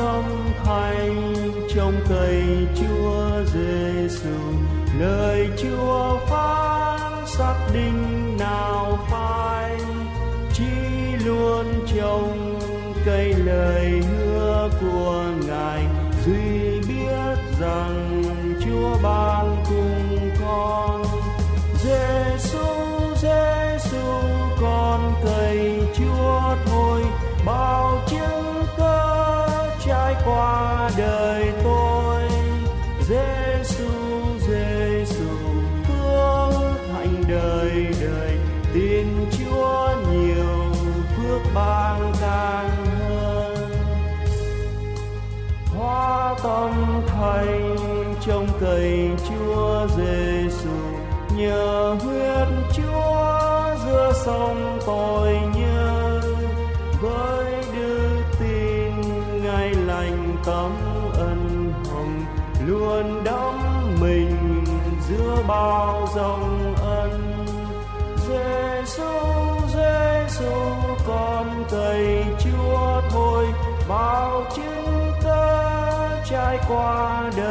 Hoa tâm thành trong cây chúa giêsu. Lời chúa phán xác định nào phai, chỉ luôn trong cây lời luôn đắm mình giữa bao dòng ân. Giêsu Giêsu con thầy Chúa thôi, bao chứng cớ trải qua đời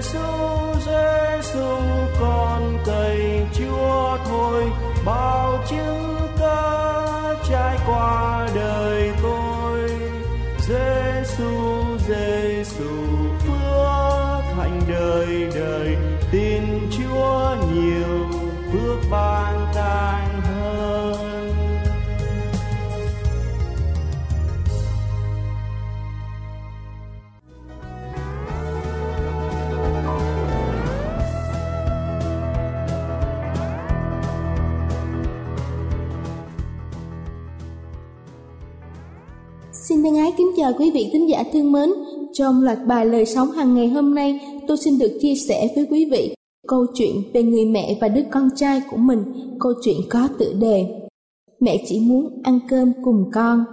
Giêsu chào quý vị thính giả thương mến. Trong loạt bài lời sống hàng ngày hôm nay, tôi xin được chia sẻ với quý vị câu chuyện về người mẹ và đứa con trai của mình. Câu chuyện có tựa đề Mẹ chỉ muốn ăn cơm cùng con.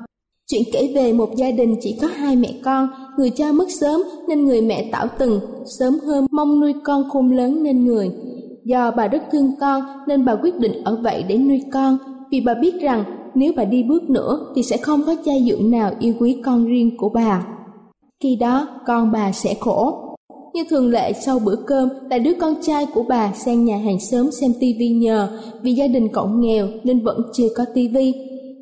Chuyện kể về một gia đình chỉ có hai mẹ con, người cha mất sớm nên người mẹ tảo từng, sớm hơn mong nuôi con khôn lớn nên người. Do bà rất thương con nên bà quyết định ở vậy để nuôi con, vì bà biết rằng nếu bà đi bước nữa thì sẽ không có cha dưỡng nào yêu quý con riêng của bà. Khi đó con bà sẽ khổ. Như thường lệ sau bữa cơm là đứa con trai của bà sang nhà hàng xóm xem tivi nhờ vì gia đình cậu nghèo nên vẫn chưa có tivi.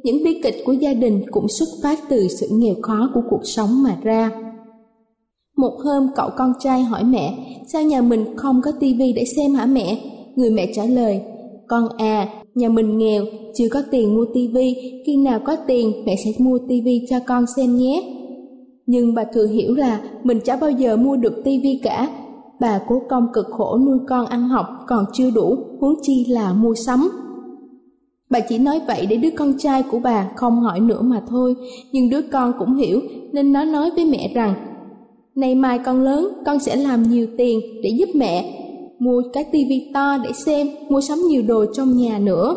Những bi kịch của gia đình cũng xuất phát từ sự nghèo khó của cuộc sống mà ra. Một hôm cậu con trai hỏi mẹ, sao nhà mình không có tivi để xem hả mẹ? Người mẹ trả lời, con à, nhà mình nghèo, chưa có tiền mua tivi, khi nào có tiền mẹ sẽ mua tivi cho con xem nhé. Nhưng bà thừa hiểu là mình chả bao giờ mua được tivi cả. Bà cố công cực khổ nuôi con ăn học còn chưa đủ, huống chi là mua sắm. Bà chỉ nói vậy để đứa con trai của bà không hỏi nữa mà thôi, nhưng đứa con cũng hiểu nên nó nói với mẹ rằng Này mai con lớn, con sẽ làm nhiều tiền để giúp mẹ, mua cái tivi to để xem, mua sắm nhiều đồ trong nhà nữa.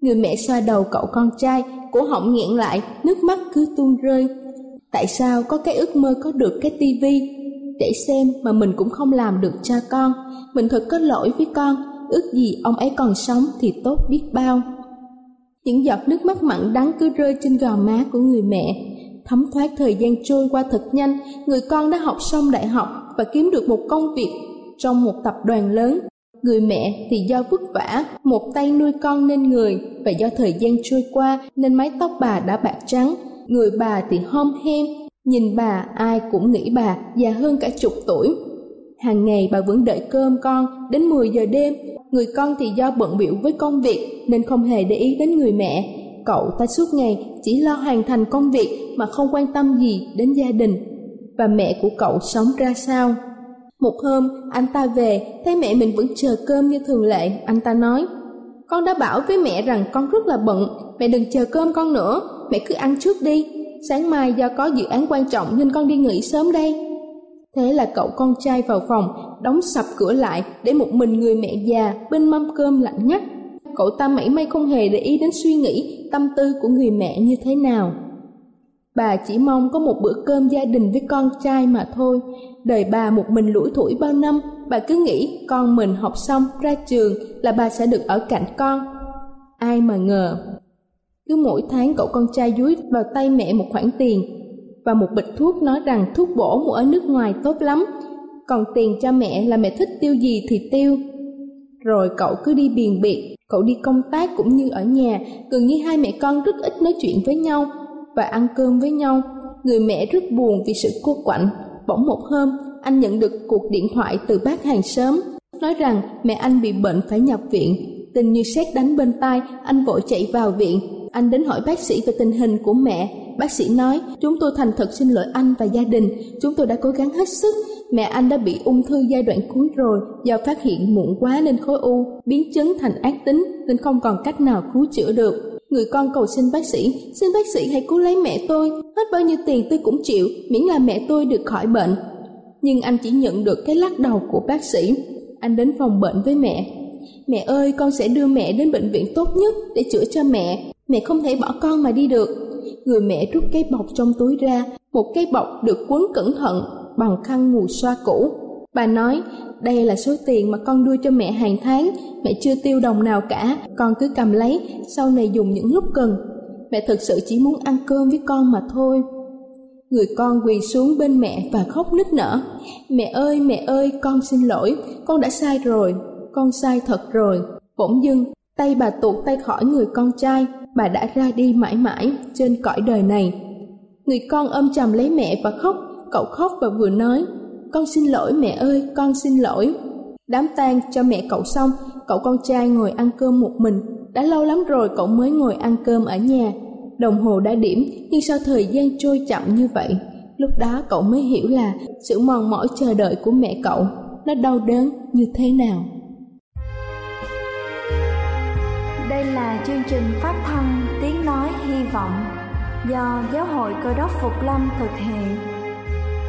Người mẹ xoa đầu cậu con trai, cổ họng nghẹn lại, nước mắt cứ tuôn rơi. Tại sao có cái ước mơ có được cái tivi để xem mà mình cũng không làm được cha con? Mình thật có lỗi với con, ước gì ông ấy còn sống thì tốt biết bao. Những giọt nước mắt mặn đắng cứ rơi trên gò má của người mẹ. Thấm thoát thời gian trôi qua thật nhanh, người con đã học xong đại học và kiếm được một công việc trong một tập đoàn lớn. Người mẹ thì do vất vả, một tay nuôi con nên người và do thời gian trôi qua nên mái tóc bà đã bạc trắng. Người bà thì hom hem, nhìn bà ai cũng nghĩ bà già hơn cả chục tuổi. Hàng ngày bà vẫn đợi cơm con đến 10 giờ đêm, người con thì do bận biểu với công việc nên không hề để ý đến người mẹ. Cậu ta suốt ngày chỉ lo hoàn thành công việc mà không quan tâm gì đến gia đình. Và mẹ của cậu sống ra sao? Một hôm, anh ta về, thấy mẹ mình vẫn chờ cơm như thường lệ, anh ta nói, con đã bảo với mẹ rằng con rất là bận, mẹ đừng chờ cơm con nữa, mẹ cứ ăn trước đi, sáng mai do có dự án quan trọng nên con đi nghỉ sớm đây. Thế là cậu con trai vào phòng, đóng sập cửa lại để một mình người mẹ già bên mâm cơm lạnh ngắt. Cậu ta mảy may không hề để ý đến suy nghĩ, tâm tư của người mẹ như thế nào. Bà chỉ mong có một bữa cơm gia đình với con trai mà thôi. Đời bà một mình lủi thủi bao năm, bà cứ nghĩ con mình học xong ra trường là bà sẽ được ở cạnh con. Ai mà ngờ. Cứ mỗi tháng cậu con trai dúi vào tay mẹ một khoản tiền và một bịch thuốc nói rằng thuốc bổ mua ở nước ngoài tốt lắm. Còn tiền cho mẹ là mẹ thích tiêu gì thì tiêu. Rồi cậu cứ đi biền biệt, cậu đi công tác cũng như ở nhà, gần như hai mẹ con rất ít nói chuyện với nhau và ăn cơm với nhau. Người mẹ rất buồn vì sự cô quạnh. Bỗng một hôm, anh nhận được cuộc điện thoại từ bác hàng xóm, nói rằng mẹ anh bị bệnh phải nhập viện. Tình như sét đánh bên tai, anh vội chạy vào viện. Anh đến hỏi bác sĩ về tình hình của mẹ. Bác sĩ nói, chúng tôi thành thật xin lỗi anh và gia đình. Chúng tôi đã cố gắng hết sức. Mẹ anh đã bị ung thư giai đoạn cuối rồi, do phát hiện muộn quá nên khối u, biến chứng thành ác tính nên không còn cách nào cứu chữa được người con cầu xin bác sĩ, xin bác sĩ hãy cứu lấy mẹ tôi, hết bao nhiêu tiền tôi cũng chịu, miễn là mẹ tôi được khỏi bệnh. Nhưng anh chỉ nhận được cái lắc đầu của bác sĩ. Anh đến phòng bệnh với mẹ. Mẹ ơi, con sẽ đưa mẹ đến bệnh viện tốt nhất để chữa cho mẹ. Mẹ không thể bỏ con mà đi được. Người mẹ rút cái bọc trong túi ra, một cái bọc được quấn cẩn thận bằng khăn mùi xoa cũ. Bà nói, đây là số tiền mà con đưa cho mẹ hàng tháng, mẹ chưa tiêu đồng nào cả, con cứ cầm lấy, sau này dùng những lúc cần. Mẹ thực sự chỉ muốn ăn cơm với con mà thôi. Người con quỳ xuống bên mẹ và khóc nức nở. Mẹ ơi, mẹ ơi, con xin lỗi, con đã sai rồi, con sai thật rồi. Bỗng dưng, tay bà tuột tay khỏi người con trai, bà đã ra đi mãi mãi trên cõi đời này. Người con ôm chầm lấy mẹ và khóc, cậu khóc và vừa nói, con xin lỗi mẹ ơi, con xin lỗi. Đám tang cho mẹ cậu xong, cậu con trai ngồi ăn cơm một mình. Đã lâu lắm rồi cậu mới ngồi ăn cơm ở nhà. Đồng hồ đã điểm, nhưng sao thời gian trôi chậm như vậy? Lúc đó cậu mới hiểu là sự mòn mỏi chờ đợi của mẹ cậu nó đau đớn như thế nào. Đây là chương trình phát thanh Tiếng Nói Hy Vọng do Giáo hội Cơ đốc Phục Lâm thực hiện.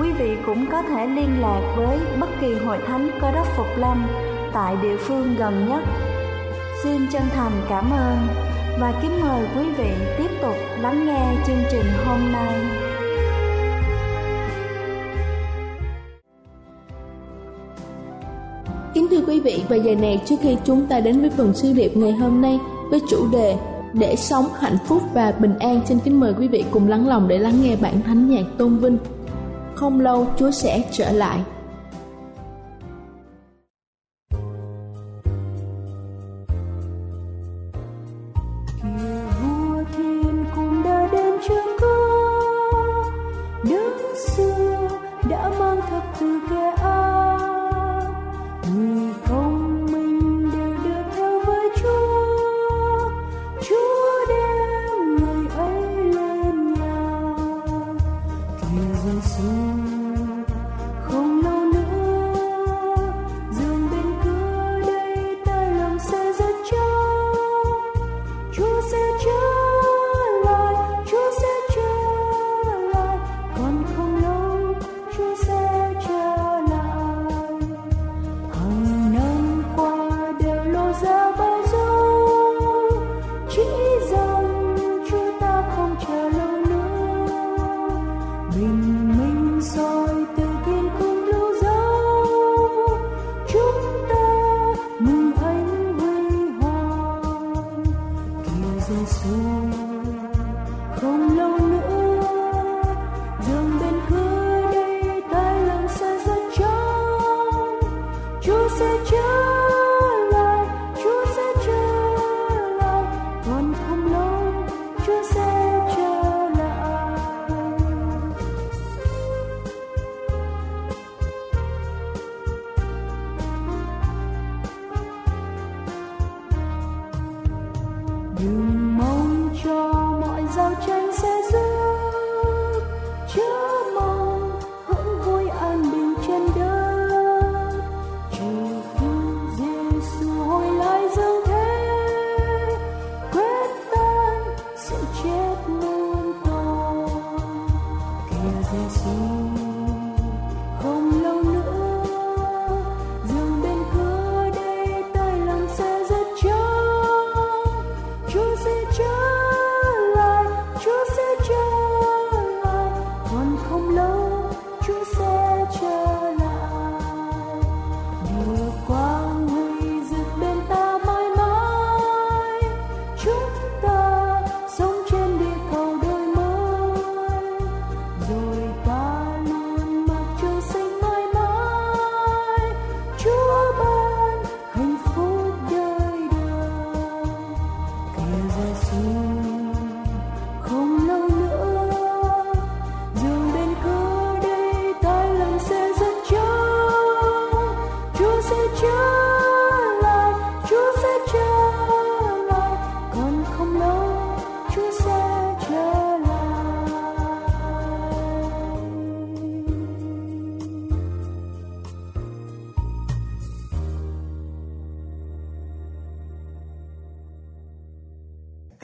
quý vị cũng có thể liên lạc với bất kỳ hội thánh cơ đốc Phục Lâm tại địa phương gần nhất. Xin chân thành cảm ơn và kính mời quý vị tiếp tục lắng nghe chương trình hôm nay. Kính thưa quý vị, và giờ này trước khi chúng ta đến với phần sư điệp ngày hôm nay với chủ đề để sống hạnh phúc và bình an xin kính mời quý vị cùng lắng lòng để lắng nghe bản thánh nhạc tôn vinh không lâu chúa sẽ trở lại.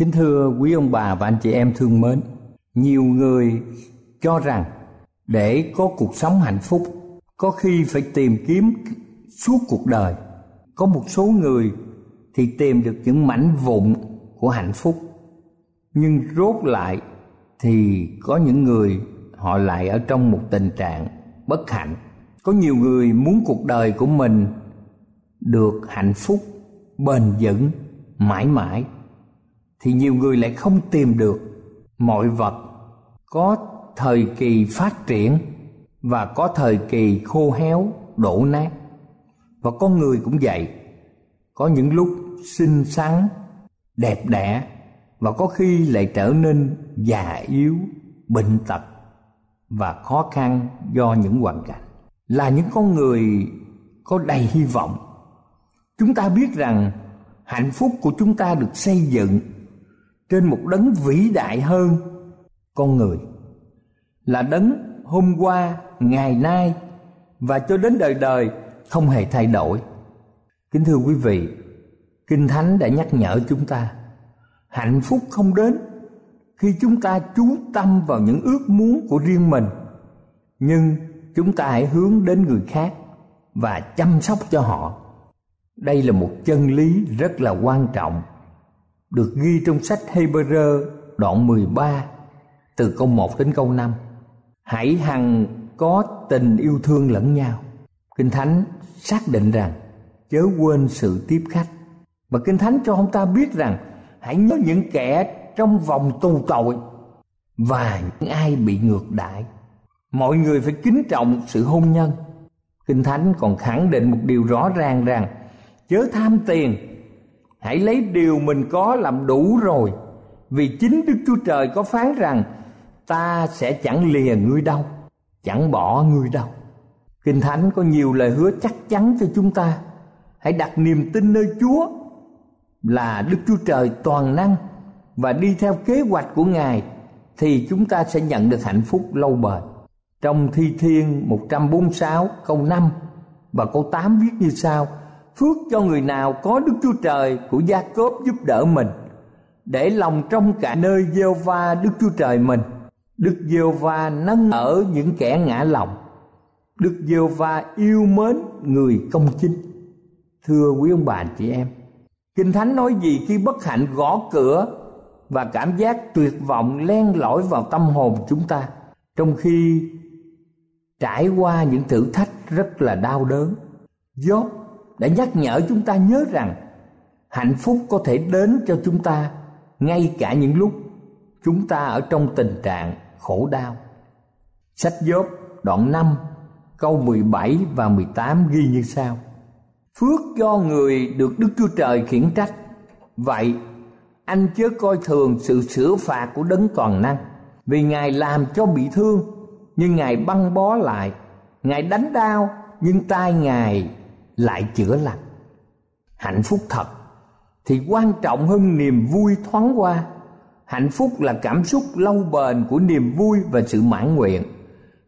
Kính thưa quý ông bà và anh chị em thương mến, nhiều người cho rằng để có cuộc sống hạnh phúc có khi phải tìm kiếm suốt cuộc đời. Có một số người thì tìm được những mảnh vụn của hạnh phúc. Nhưng rốt lại thì có những người họ lại ở trong một tình trạng bất hạnh. Có nhiều người muốn cuộc đời của mình được hạnh phúc bền vững mãi mãi thì nhiều người lại không tìm được. Mọi vật có thời kỳ phát triển và có thời kỳ khô héo, đổ nát. Và con người cũng vậy. Có những lúc xinh xắn, đẹp đẽ và có khi lại trở nên già yếu, bệnh tật và khó khăn do những hoàn cảnh. Là những con người có đầy hy vọng. Chúng ta biết rằng hạnh phúc của chúng ta được xây dựng trên một đấng vĩ đại hơn con người. Là đấng hôm qua, ngày nay và cho đến đời đời không hề thay đổi. Kính thưa quý vị, kinh thánh đã nhắc nhở chúng ta, hạnh phúc không đến khi chúng ta chú tâm vào những ước muốn của riêng mình, nhưng chúng ta hãy hướng đến người khác và chăm sóc cho họ. Đây là một chân lý rất là quan trọng được ghi trong sách Hebrew đoạn 13 từ câu 1 đến câu 5. Hãy hằng có tình yêu thương lẫn nhau. Kinh Thánh xác định rằng chớ quên sự tiếp khách. Và Kinh Thánh cho ông ta biết rằng hãy nhớ những kẻ trong vòng tù tội và những ai bị ngược đãi. Mọi người phải kính trọng sự hôn nhân. Kinh Thánh còn khẳng định một điều rõ ràng rằng chớ tham tiền hãy lấy điều mình có làm đủ rồi. Vì chính đức chúa trời có phán rằng, ta sẽ chẳng lìa ngươi đâu, chẳng bỏ ngươi đâu. Kinh thánh có nhiều lời hứa chắc chắn cho chúng ta. Hãy đặt niềm tin nơi chúa là đức chúa trời toàn năng và đi theo kế hoạch của ngài, thì chúng ta sẽ nhận được hạnh phúc lâu bền. Trong thi thiên 146 câu 5 và câu 8 viết như sau phước cho người nào có Đức Chúa Trời của Gia Cốp giúp đỡ mình. Để lòng trong cả nơi gieo va Đức Chúa Trời mình. Đức gieo va nâng ở những kẻ ngã lòng. Đức gieo va yêu mến người công chính. Thưa quý ông bà chị em, Kinh Thánh nói gì khi bất hạnh gõ cửa Và cảm giác tuyệt vọng len lỏi vào tâm hồn chúng ta, Trong khi trải qua những thử thách rất là đau đớn? Dốt đã nhắc nhở chúng ta nhớ rằng hạnh phúc có thể đến cho chúng ta ngay cả những lúc chúng ta ở trong tình trạng khổ đau. Sách Gióp đoạn 5 câu 17 và 18 ghi như sau. Phước do người được Đức Chúa Trời khiển trách. Vậy, anh chớ coi thường sự sửa phạt của đấng toàn năng. Vì Ngài làm cho bị thương, nhưng Ngài băng bó lại. Ngài đánh đau, nhưng tai Ngài lại chữa lành. Hạnh phúc thật thì quan trọng hơn niềm vui thoáng qua. Hạnh phúc là cảm xúc lâu bền của niềm vui và sự mãn nguyện.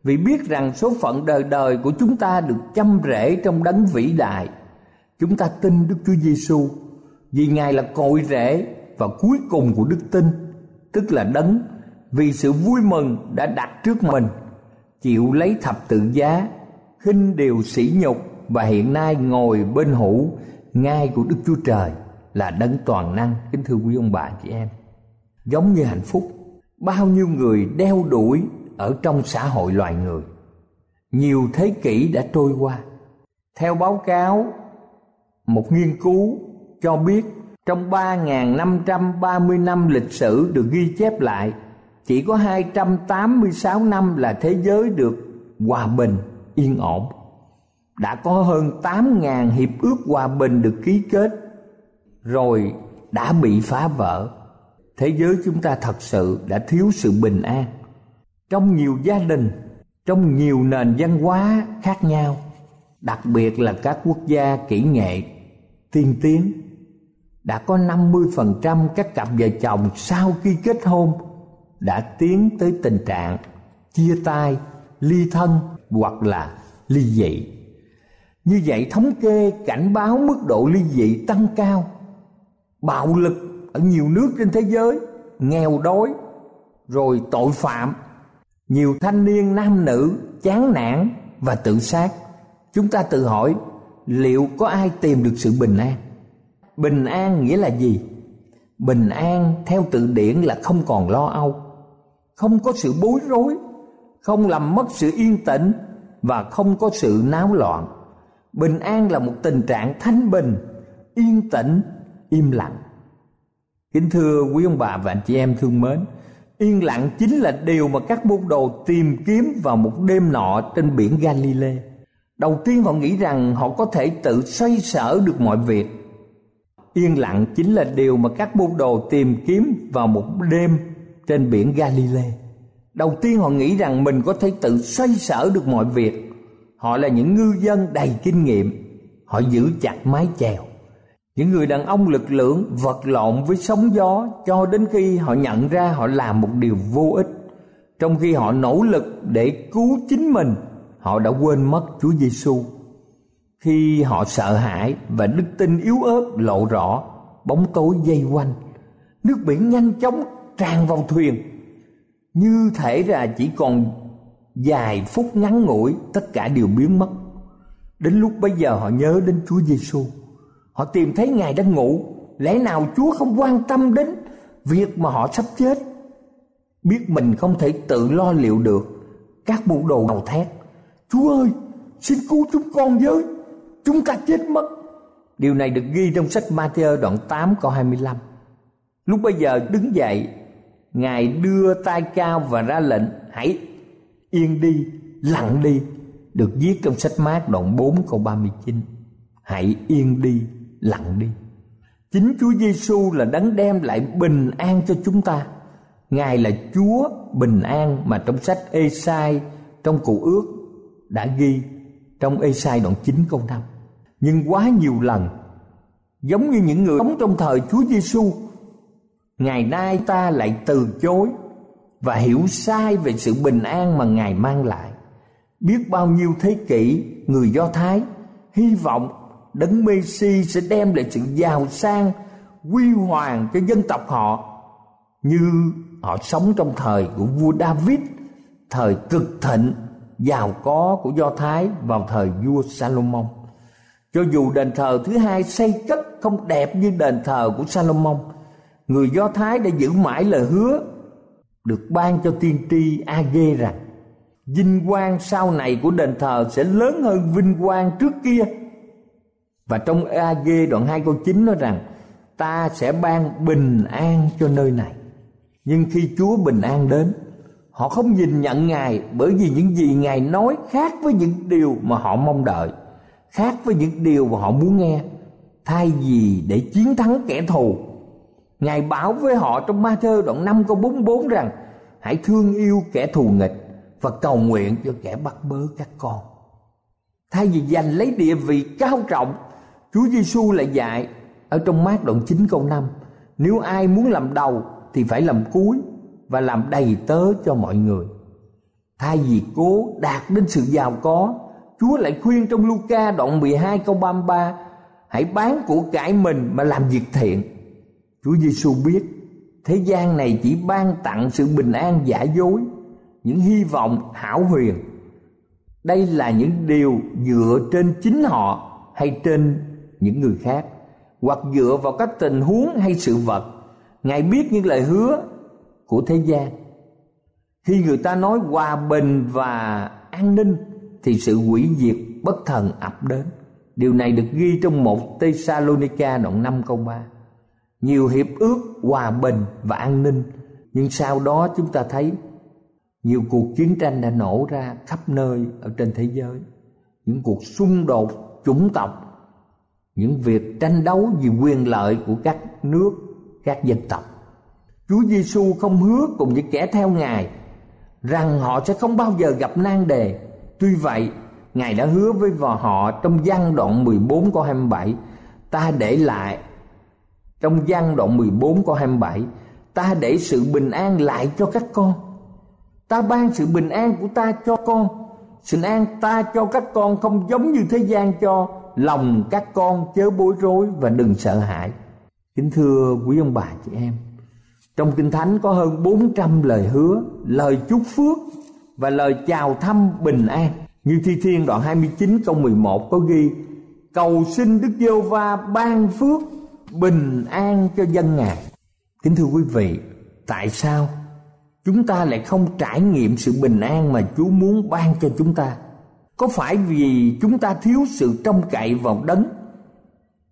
Vì biết rằng số phận đời đời của chúng ta được chăm rễ trong đấng vĩ đại. Chúng ta tin đức chúa giêsu vì ngài là cội rễ và cuối cùng của đức tin, tức là đấng vì sự vui mừng đã đặt trước mình, chịu lấy thập tự giá, khinh điều sỉ nhục và hiện nay ngồi bên hữu ngai của Đức Chúa Trời là đấng toàn năng. Kính thưa quý ông bà, chị em. Giống như hạnh phúc. Bao nhiêu người đeo đuổi ở trong xã hội loài người. Nhiều thế kỷ đã trôi qua. Theo báo cáo, một nghiên cứu cho biết trong 3.530 năm lịch sử được ghi chép lại, chỉ có 286 năm là thế giới được hòa bình, yên ổn đã có hơn 8.000 hiệp ước hòa bình được ký kết rồi đã bị phá vỡ. Thế giới chúng ta thật sự đã thiếu sự bình an. Trong nhiều gia đình, trong nhiều nền văn hóa khác nhau, đặc biệt là các quốc gia kỹ nghệ, tiên tiến, đã có 50% các cặp vợ chồng sau khi kết hôn đã tiến tới tình trạng chia tay, ly thân hoặc là ly dị. Như vậy thống kê cảnh báo mức độ ly dị tăng cao. Bạo lực ở nhiều nước trên thế giới, Nghèo đói, Rồi tội phạm. Nhiều thanh niên nam nữ chán nản và tự sát. Chúng ta tự hỏi, liệu có ai tìm được sự bình an? Bình an nghĩa là gì? Bình an theo tự điển là không còn lo âu. Không có sự bối rối, Không làm mất sự yên tĩnh Và không có sự náo loạn bình an là một tình trạng thanh bình, yên tĩnh, im lặng kính thưa quý ông bà và anh chị em thương mến, yên lặng chính là điều mà các môn đồ tìm kiếm vào một đêm nọ trên biển Galilee. Đầu tiên họ nghĩ rằng họ có thể tự xoay sở được mọi việc. Yên lặng chính là điều mà các môn đồ tìm kiếm vào một đêm trên biển Galilee. đầu tiên họ nghĩ rằng mình có thể tự xoay sở được mọi việc họ là những ngư dân đầy kinh nghiệm. Họ giữ chặt mái chèo. Những người đàn ông lực lượng vật lộn với sóng gió, cho đến khi họ nhận ra họ làm một điều vô ích. Trong khi họ nỗ lực để cứu chính mình, họ đã quên mất Chúa Giêsu khi họ sợ hãi và đức tin yếu ớt lộ rõ, bóng tối dây quanh. Nước biển nhanh chóng tràn vào thuyền. Như thể là chỉ còn vài phút ngắn ngủi, tất cả đều biến mất. Đến lúc bây giờ họ nhớ đến Chúa Giêsu họ tìm thấy ngài đang ngủ. Lẽ nào Chúa không quan tâm đến việc mà họ sắp chết? Biết mình không thể tự lo liệu được. Các môn đồ đầu thét. Chúa ơi, xin cứu chúng con với. Chúng ta chết mất. Điều này được ghi trong sách Matthew đoạn 8 câu 25 lúc bây giờ đứng dậy, ngài đưa tay cao và ra lệnh, hãy yên đi lặng đi. Được viết trong sách mát đoạn 4 câu 39 hãy yên đi lặng đi. Chính Chúa Giêsu là đấng đem lại bình an cho chúng ta. Ngài là Chúa bình an mà trong sách Ê-sai trong cụ ước đã ghi trong Ê-sai đoạn 9 câu 5. Nhưng quá nhiều lần giống như những người sống trong thời Chúa Giêsu, ngày nay ta lại từ chối và hiểu sai về sự bình an mà Ngài mang lại. Biết bao nhiêu thế kỷ, người Do Thái hy vọng đấng Messi sẽ đem lại sự giàu sang quy hoàng cho dân tộc họ, như họ sống trong thời của vua David, thời cực thịnh, giàu có của Do Thái vào thời vua Salomon cho dù đền thờ thứ hai xây cất không đẹp như đền thờ của Salomon, người Do Thái đã giữ mãi lời hứa được ban cho tiên tri Age rằng, vinh quang sau này của đền thờ sẽ lớn hơn vinh quang trước kia. Và trong Age đoạn 2 câu 9 nói rằng, ta sẽ ban bình an cho nơi này. Nhưng khi Chúa bình an đến, họ không nhìn nhận Ngài bởi vì những gì Ngài nói khác với những điều mà họ mong đợi, khác với những điều mà họ muốn nghe. Thay vì để chiến thắng kẻ thù Ngài bảo với họ trong ma thơ đoạn 5 câu 44 rằng, Hãy thương yêu kẻ thù nghịch Và cầu nguyện cho kẻ bắt bớ các con. Thay vì giành lấy địa vị cao trọng, Chúa Giêsu lại dạy Ở trong mát đoạn 9 câu 5 Nếu ai muốn làm đầu thì phải làm cuối và làm đầy tớ cho mọi người. Thay vì cố đạt đến sự giàu có, Chúa lại khuyên trong Luca đoạn 12 câu 33 Hãy bán của cải mình mà làm việc thiện. Chúa Giêsu biết Thế gian này chỉ ban tặng sự bình an giả dối, Những hy vọng hảo huyền Đây là những điều dựa trên chính họ hay trên những người khác, Hoặc dựa vào các tình huống hay sự vật Ngài biết những lời hứa của thế gian. Khi người ta nói hòa bình và an ninh, thì sự hủy diệt bất thần ập đến. Điều này được ghi trong một Thessalonica đoạn 5 câu 3. Nhiều hiệp ước hòa bình và an ninh nhưng sau đó chúng ta thấy nhiều cuộc chiến tranh đã nổ ra khắp nơi ở trên thế giới. Những cuộc xung đột chủng tộc, những việc tranh đấu vì quyền lợi của các nước các dân tộc. Chúa Giêsu không hứa cùng với kẻ theo Ngài rằng họ sẽ không bao giờ gặp nan đề. Tuy vậy, Ngài đã hứa với vợ họ trong văn đoạn 14 câu 27 Ta để lại trong gian đoạn 14 câu 27 Ta để sự bình an lại cho các con. Ta ban sự bình an của ta cho con. Sự an ta cho các con không giống như thế gian cho Lòng các con chớ bối rối và đừng sợ hãi. Kính thưa quý ông bà chị em, Trong Kinh Thánh có hơn 400 lời hứa, Lời chúc phước Và lời chào thăm bình an. Như Thi Thiên đoạn 29 câu 11 có ghi, Cầu xin Đức Giêsu va ban phước Bình an cho dân Ngài Kính thưa quý vị, Tại sao chúng ta lại không trải nghiệm sự bình an mà Chúa muốn ban cho chúng ta? Có phải vì chúng ta thiếu sự trông cậy vào đấng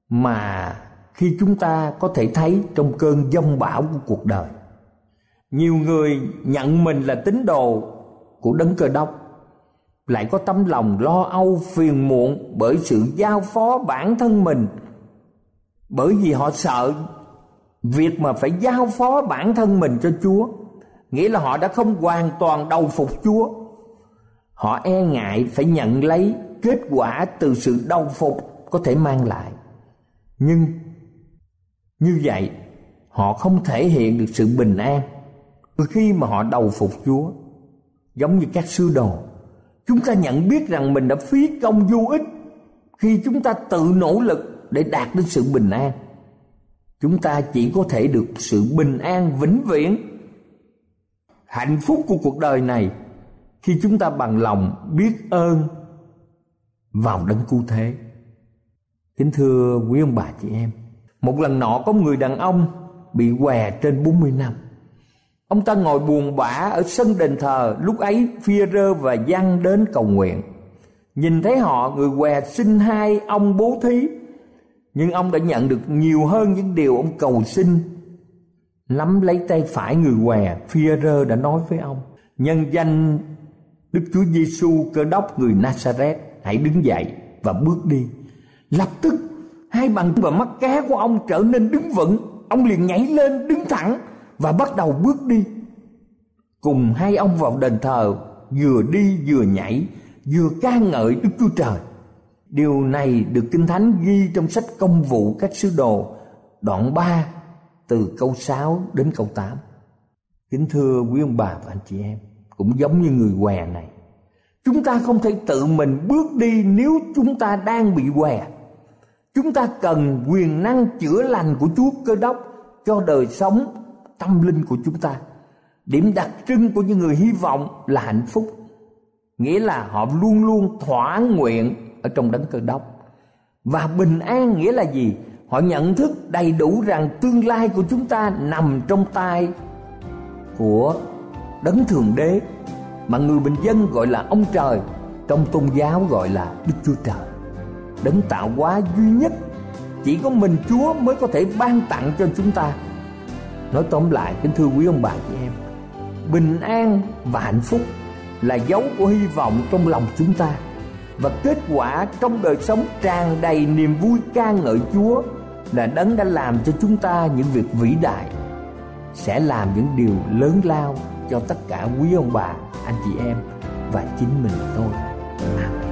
mà khi chúng ta có thể thấy trong cơn giông bão của cuộc đời nhiều người nhận mình là tín đồ của đấng cơ đốc, lại có tấm lòng lo âu phiền muộn bởi sự giao phó bản thân mình bởi vì họ sợ việc mà phải giao phó bản thân mình cho chúa nghĩa là họ đã không hoàn toàn đầu phục Chúa. Họ e ngại phải nhận lấy kết quả từ sự đầu phục có thể mang lại. Nhưng như vậy họ không thể hiện được sự bình an khi mà họ đầu phục Chúa. Giống như các sư đồ, chúng ta nhận biết rằng mình đã phí công vô ích khi chúng ta tự nỗ lực để đạt đến sự bình an. Chúng ta chỉ có thể được sự bình an vĩnh viễn hạnh phúc của cuộc đời này khi chúng ta bằng lòng biết ơn vào đấng cứu thế. Kính thưa quý ông bà chị em, một lần nọ có một người đàn ông bị què trên 40 năm. Ông ta ngồi buồn bã ở sân đền thờ, lúc ấy phia rơ và Giăng đến cầu nguyện. Nhìn thấy họ, người què xin hai ông bố thí, nhưng ông đã nhận được nhiều hơn những điều ông cầu xin. Nắm lấy tay phải người què, phi rơ đã nói với ông, nhân danh Đức Chúa Giêsu cơ đốc người Nazareth hãy đứng dậy và bước đi. Lập tức hai bàn và mắt cá của ông trở nên đứng vững, ông liền nhảy lên đứng thẳng và bắt đầu bước đi. Cùng hai ông vào đền thờ, vừa đi vừa nhảy, vừa ca ngợi Đức Chúa Trời. Điều này được Kinh Thánh ghi trong sách công vụ các sứ đồ, đoạn 3 từ câu 6 đến câu 8. Kính thưa quý ông bà và anh chị em, cũng giống như người què này. Chúng ta không thể tự mình bước đi nếu chúng ta đang bị què. Chúng ta cần quyền năng chữa lành của Chúa Cơ Đốc cho đời sống tâm linh của chúng ta. Điểm đặc trưng của những người hy vọng là hạnh phúc. Nghĩa là họ luôn luôn thỏa nguyện ở trong đấng Cơ Đốc. Và bình an nghĩa là gì? Họ nhận thức đầy đủ rằng tương lai của chúng ta nằm trong tay của đấng thượng đế, mà người bình dân gọi là ông trời, trong tôn giáo gọi là đức chúa trời đấng tạo hóa duy nhất, chỉ có mình chúa mới có thể ban tặng cho chúng ta nói tóm lại, kính thưa quý ông bà chị em, bình an và hạnh phúc là dấu của hy vọng trong lòng chúng ta và kết quả trong đời sống tràn đầy niềm vui ca ngợi chúa là đấng đã làm cho chúng ta những việc vĩ đại, sẽ làm những điều lớn lao cho tất cả quý ông bà, anh chị em và chính mình tôi Amen.